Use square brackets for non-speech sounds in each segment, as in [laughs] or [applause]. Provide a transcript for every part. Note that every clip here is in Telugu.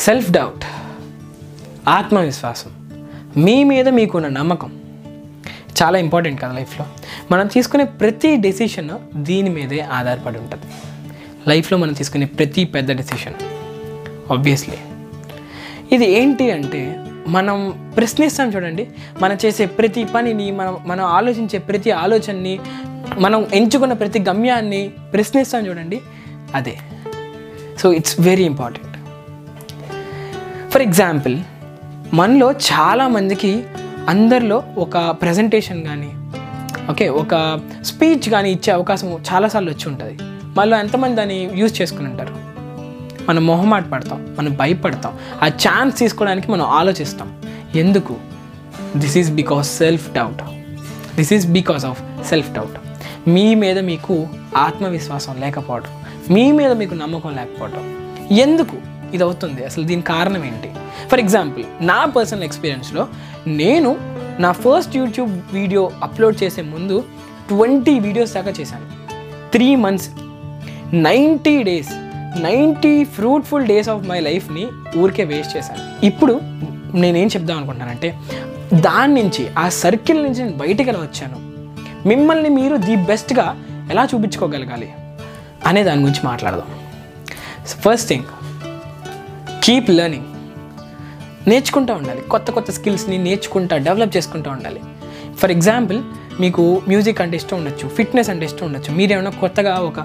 సెల్ఫ్ డౌట్ ఆత్మవిశ్వాసం మీ మీద మీకున్న నమ్మకం. చాలా ఇంపార్టెంట్ కదా లైఫ్లో. మనం తీసుకునే ప్రతి డెసిషన్ దీని మీదే ఆధారపడి ఉంటుంది. లైఫ్లో మనం తీసుకునే ప్రతి పెద్ద డెసిషన్ ఆబ్వియస్లీ ఇది ఏంటి అంటే మనం ప్రశ్నిస్తాం చూడండి మనం చేసే ప్రతి పనిని మనం మనం ఆలోచించే ప్రతి ఆలోచనని మనం ఎంచుకున్న ప్రతి గమ్యాన్ని ప్రశ్నిస్తాం చూడండి అదే. So it's very important for example మనలో చాలామందికి అందరిలో ఒక ప్రజెంటేషన్ కానీ ఓకే ఒక స్పీచ్ కానీ ఇచ్చే అవకాశం చాలాసార్లు వచ్చి ఉంటుంది. మళ్ళీ ఎంతమంది దాన్ని యూజ్ చేసుకుని ఉంటారు? మనం మొహమాట పడతాం మనం భయపడతాం ఆ ఛాన్స్ తీసుకోవడానికి మనం ఆలోచిస్తాం. ఎందుకు? This is because self doubt this is because of self doubt మీ మీద మీకు ఆత్మవిశ్వాసం లేకపోవడం మీ మీద మీకు నమ్మకం లేకపోవడం ఎందుకు? ఇది అవుతుంది అసలు దీని కారణం ఏంటి? ఫర్ ఎగ్జాంపుల్ నా పర్సనల్ ఎక్స్పీరియన్స్లో నేను నా ఫస్ట్ యూట్యూబ్ వీడియో అప్లోడ్ చేసే ముందు ట్వంటీ వీడియోస్ దాకా చేశాను. Three months ninety days ninety fruitful days of my లైఫ్ని ఊరికే వేస్ట్ చేశాను. ఇప్పుడు నేనేం చెప్దాం అనుకుంటున్నానంటే దాని నుంచి ఆ సర్కిల్ నుంచి నేను బయటికి ఎలా వచ్చాను? మిమ్మల్ని మీరు ది బెస్ట్గా ఎలా చూపించుకోగలగాలి? అనే దాని గురించి మాట్లాడదాం. ఫస్ట్ థింగ్ కీప్ లెర్నింగ్ నేర్చుకుంటూ ఉండాలి. కొత్త కొత్త స్కిల్స్ని నేర్చుకుంటా డెవలప్ చేసుకుంటూ ఉండాలి. ఫర్ ఎగ్జాంపుల్ మీకు మ్యూజిక్ అంటే ఇష్టం ఉండొచ్చు ఫిట్నెస్ అంటే ఇష్టం ఉండొచ్చు. మీరేమైనా కొత్తగా ఒక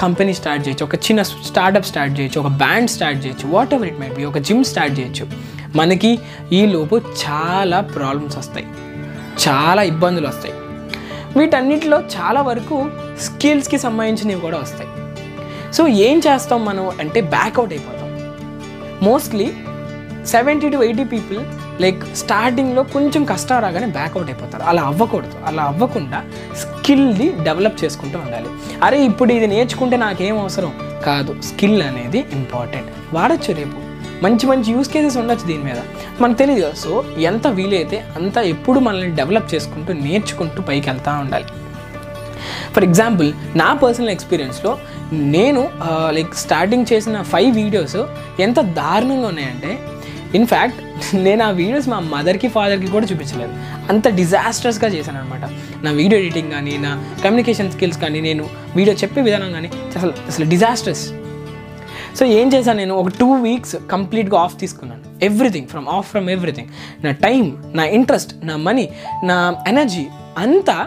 కంపెనీ స్టార్ట్ చేయొచ్చు ఒక చిన్న స్టార్టప్ స్టార్ట్ చేయొచ్చు ఒక బ్యాండ్ స్టార్ట్ చేయొచ్చు whatever it might be ఒక జిమ్ స్టార్ట్ చేయొచ్చు. మనకి ఈలోపు చాలా ప్రాబ్లమ్స్ వస్తాయి. చాలా ఇబ్బందులు వస్తాయి. వీటన్నిటిలో చాలా వరకు స్కిల్స్కి సంబంధించినవి కూడా వస్తాయి. సో ఏం చేస్తాం మనం అంటే బ్యాక్అవుట్ అయిపోతాం. Mostly seventy to eighty people like స్టార్టింగ్లో కొంచెం కష్టం రాగానే బ్యాక్అవుట్ అయిపోతారు. అలా అవ్వకూడదు. అలా అవ్వకుండా స్కిల్ని డెవలప్ చేసుకుంటూ ఉండాలి. అరే ఇప్పుడు ఇది నేర్చుకుంటే నాకేం అవసరం? కాదు. స్కిల్ అనేది ఇంపార్టెంట్ వాడచ్చు రేపు. మంచి మంచి యూస్ కేసెస్ ఉండొచ్చు దీని మీద. మనకు తెలియదు సో ఎంత వీలైతే అంత ఎప్పుడు మనల్ని డెవలప్ చేసుకుంటూ నేర్చుకుంటూ పైకి వెళ్తూ ఉండాలి. ఫర్ ఎగ్జాంపుల్ నా పర్సనల్ ఎక్స్పీరియన్స్లో నేను లైక్ స్టార్టింగ్ చేసిన ఫైవ్ వీడియోస్ ఎంత దారుణంగా ఉన్నాయంటే ఇన్ఫ్యాక్ట్ [laughs] నేను ఆ వీడియోస్ మా మదర్కి ఫాదర్కి కూడా చూపించలేదు. అంత డిజాస్టర్స్గా చేశాను అనమాట నా వీడియో ఎడిటింగ్ కానీ నా కమ్యూనికేషన్ స్కిల్స్ కానీ నేను వీడియో చెప్పే విధానం కానీ అసలు అసలు డిజాస్టర్స్. సో ఏం చేశాను నేను? ఒక టూ వీక్స్ కంప్లీట్గా ఆఫ్ తీసుకున్నాను. Everything from off from everything. నా టైం నా ఇంట్రెస్ట్ నా మనీ నా ఎనర్జీ అంతా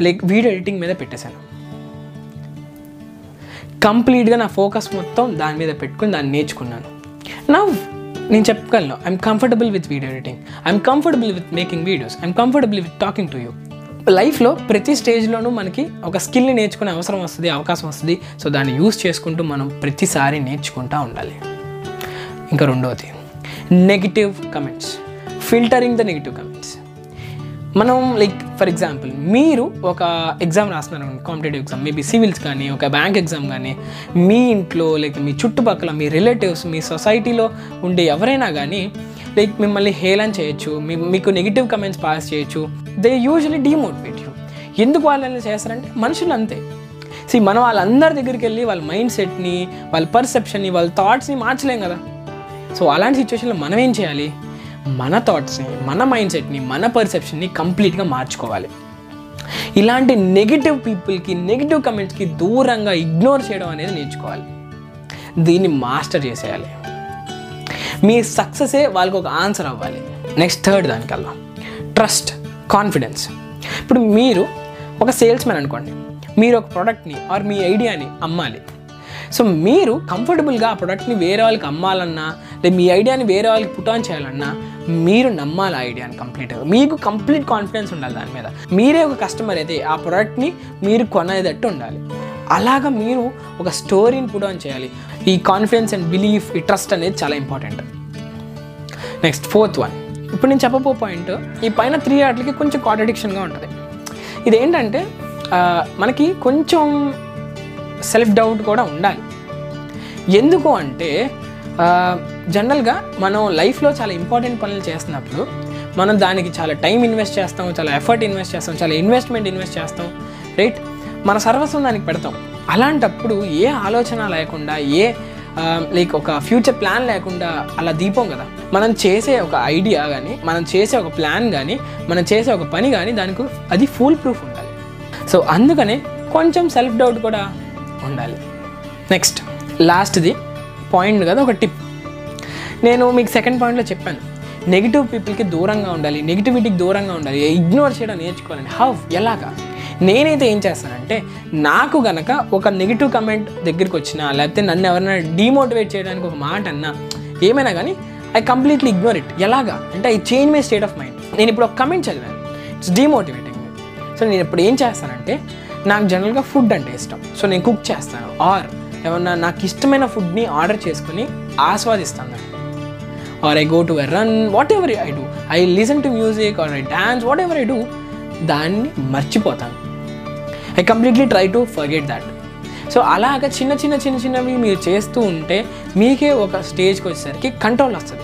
లైక్ వీడియో ఎడిటింగ్ మీద పెట్టేశాను. కంప్లీట్గా నా ఫోకస్ మొత్తం దాని మీద పెట్టుకుని దాన్ని నేర్చుకున్నాను. నా నేను చెప్పగలను I'm comfortable with video editing I'm comfortable with making videos I'm comfortable with talking to you లైఫ్లో ప్రతి స్టేజ్లోనూ మనకి ఒక స్కిల్ని నేర్చుకునే అవసరం వస్తుంది అవకాశం వస్తుంది. సో దాన్ని యూస్ చేసుకుంటూ మనం ప్రతిసారి నేర్చుకుంటూ ఉండాలి. ఇంకా రెండవది negative comments filtering the negative comments మనం లైక్ ఫర్ ఎగ్జాంపుల్ మీరు ఒక ఎగ్జామ్ రాస్తున్నారు కాంపిటేటివ్ ఎగ్జామ్ మేబీ సివిల్స్ కానీ ఒక బ్యాంక్ ఎగ్జామ్ కానీ మీ ఇంట్లో లైక్ మీ చుట్టుపక్కల మీ రిలేటివ్స్ మీ సొసైటీలో ఉండే ఎవరైనా కానీ లైక్ మిమ్మల్ని హేళన్ చేయొచ్చు మీ మీకు నెగిటివ్ కమెంట్స్ పాస్ చేయొచ్చు దే యూజువలీ డిమోటివేట్ యూ ఎందుకు వాళ్ళని చేస్తారంటే మనుషులు అంతే. సి మనం వాళ్ళందరి దగ్గరికి వెళ్ళి వాళ్ళ మైండ్ సెట్ని వాళ్ళ పర్సెప్షన్ని వాళ్ళ థాట్స్ని మార్చలేం కదా. సో అలాంటి సిచ్యువేషన్లో మనం ఏం చేయాలి? మన థాట్స్ని మన మైండ్ సెట్ని మన పర్సెప్షన్ని కంప్లీట్గా మార్చుకోవాలి. ఇలాంటి నెగిటివ్ పీపుల్కి నెగిటివ్ కమెంట్స్కి దూరంగా ఇగ్నోర్ చేయడం అనేది నేర్చుకోవాలి. దీన్ని మాస్టర్ చేసేయాలి. మీ సక్సెసే వాళ్ళకి ఒక ఆన్సర్ అవ్వాలి. నెక్స్ట్ థర్డ్ దానికల్లా. ట్రస్ట్ కాన్ఫిడెన్స్ ఇప్పుడు మీరు ఒక సేల్స్ మ్యాన్ అనుకోండి. మీరు ఒక ప్రోడక్ట్ని ఆర్ మీ ఐడియాని అమ్మాలి. సో మీరు కంఫర్టబుల్గా ఆ ప్రోడక్ట్ని వేరే వాళ్ళకి అమ్మాలన్నా లేదా మీ ఐడియాని వేరే వాళ్ళకి పుట్ ఆన్ చేయాలన్నా మీరు నమ్మాలి ఆ ఐడియాని కంప్లీట్గా మీకు కంప్లీట్ కాన్ఫిడెన్స్ ఉండాలి దాని మీద. మీరే ఒక కస్టమర్ అయితే ఆ ప్రోడక్ట్ని మీరు కొనేటట్టు ఉండాలి. అలాగా మీరు ఒక స్టోరీని పుట్ ఆన్ చేయాలి. ఈ కాన్ఫిడెన్స్ అండ్ బిలీఫ్ ఈ ట్రస్ట్ అనేది చాలా ఇంపార్టెంట్ నెక్స్ట్ ఫోర్త్ వన్ ఇప్పుడు నేను చెప్పబో పాయింట్ ఈ పైన త్రీ ఆటలకి కొంచెం కాంట్రడిక్షన్గా ఉంటుంది. ఇదేంటంటే మనకి కొంచెం సెల్ఫ్ డౌట్ కూడా ఉండాలి. ఎందుకు అంటే జనరల్గా మనం లైఫ్లో చాలా ఇంపార్టెంట్ పనులు చేస్తున్నప్పుడు మనం దానికి చాలా టైం ఇన్వెస్ట్ చేస్తాం చాలా ఎఫర్ట్ ఇన్వెస్ట్ చేస్తాం చాలా ఇన్వెస్ట్మెంట్ ఇన్వెస్ట్ చేస్తాం రైట్? మన సర్వస్వం దానికి పెడతాం. అలాంటప్పుడు ఏ ఆలోచన లేకుండా ఏ లైక్ ఒక ఫ్యూచర్ ప్లాన్ లేకుండా అలా దీపం కదా? మనం చేసే ఒక ఐడియా కానీ మనం చేసే ఒక ప్లాన్ కానీ మనం చేసే ఒక పని కానీ దానికి అది ఫుల్ ప్రూఫ్ ఉండాలి. సో అందుకనే కొంచెం సెల్ఫ్ డౌట్ కూడా ఉండాలి. నెక్స్ట్ లాస్ట్ది పాయింట్ కదా ఒక టిప్ నేను మీకు సెకండ్ పాయింట్లో చెప్పాను. నెగిటివ్ పీపుల్కి దూరంగా ఉండాలి నెగిటివిటీకి దూరంగా ఉండాలి ఇగ్నోర్ చేయడం నేర్చుకోవాలండి. హౌ ఎలాగా? నేనైతే ఏం చేస్తానంటే నాకు గనక ఒక నెగిటివ్ కమెంట్ దగ్గరికి వచ్చినా లేకపోతే నన్ను ఎవరైనా డిమోటివేట్ చేయడానికి ఒక మాట అన్నా ఏమైనా కానీ ఐ కంప్లీట్లీ ఇగ్నోర్ ఇట్ ఎలాగా? అంటే I change my state of mind నేను ఇప్పుడు ఒక కమెంట్ చదివాను. ఇట్స్ డిమోటివేటింగ్ సో నేను ఇప్పుడు ఏం చేస్తానంటే నాకు జనరల్గా ఫుడ్ అంటే ఇష్టం. సో నేను కుక్ చేస్తాను. ఆర్ ఏమన్నా నాకు ఇష్టమైన ఫుడ్ని ఆర్డర్ చేసుకుని ఆస్వాదిస్తాను. Or I go to I run whatever I do I listen to music or I dance whatever I do దాన్ని మర్చిపోతాను. I completely try to forget that. So అలాగ చిన్న చిన్న చిన్న చిన్నవి మీరు చేస్తూ ఉంటే మీకే ఒక స్టేజ్కి వచ్చేసరికి కంట్రోల్ వస్తుంది.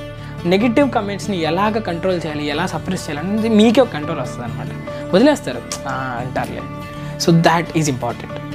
నెగిటివ్ కమెంట్స్ని ఎలాగ కంట్రోల్ చేయాలి ఎలా సప్రెస్ చేయాలి అనేది మీకే ఒక కంట్రోల్ వస్తుంది అనమాట వదిలేస్తారు అంటారులే. So that is important